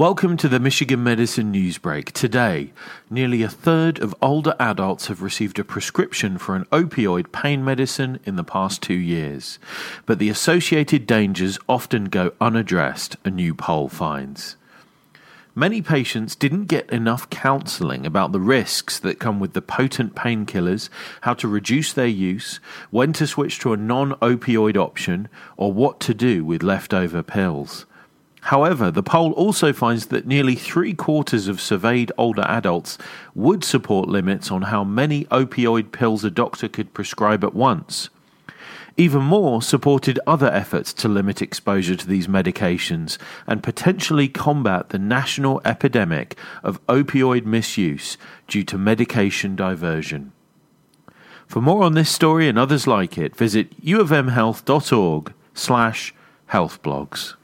Welcome to the Michigan Medicine Newsbreak. Today, nearly a third of older adults have received a prescription for an opioid pain medicine in the past two years, but the associated dangers often go unaddressed, a new poll finds. Many patients didn't get enough counseling about the risks that come with the potent painkillers, how to reduce their use, when to switch to a non opioid option, or what to do with leftover pills. However, the poll also finds that nearly three quarters of surveyed older adults would support limits on how many opioid pills a doctor could prescribe at once. Even more supported other efforts to limit exposure to these medications and potentially combat the national epidemic of opioid misuse due to medication diversion. For more on this story and others like it, visit uofmhealth.org slash healthblogs.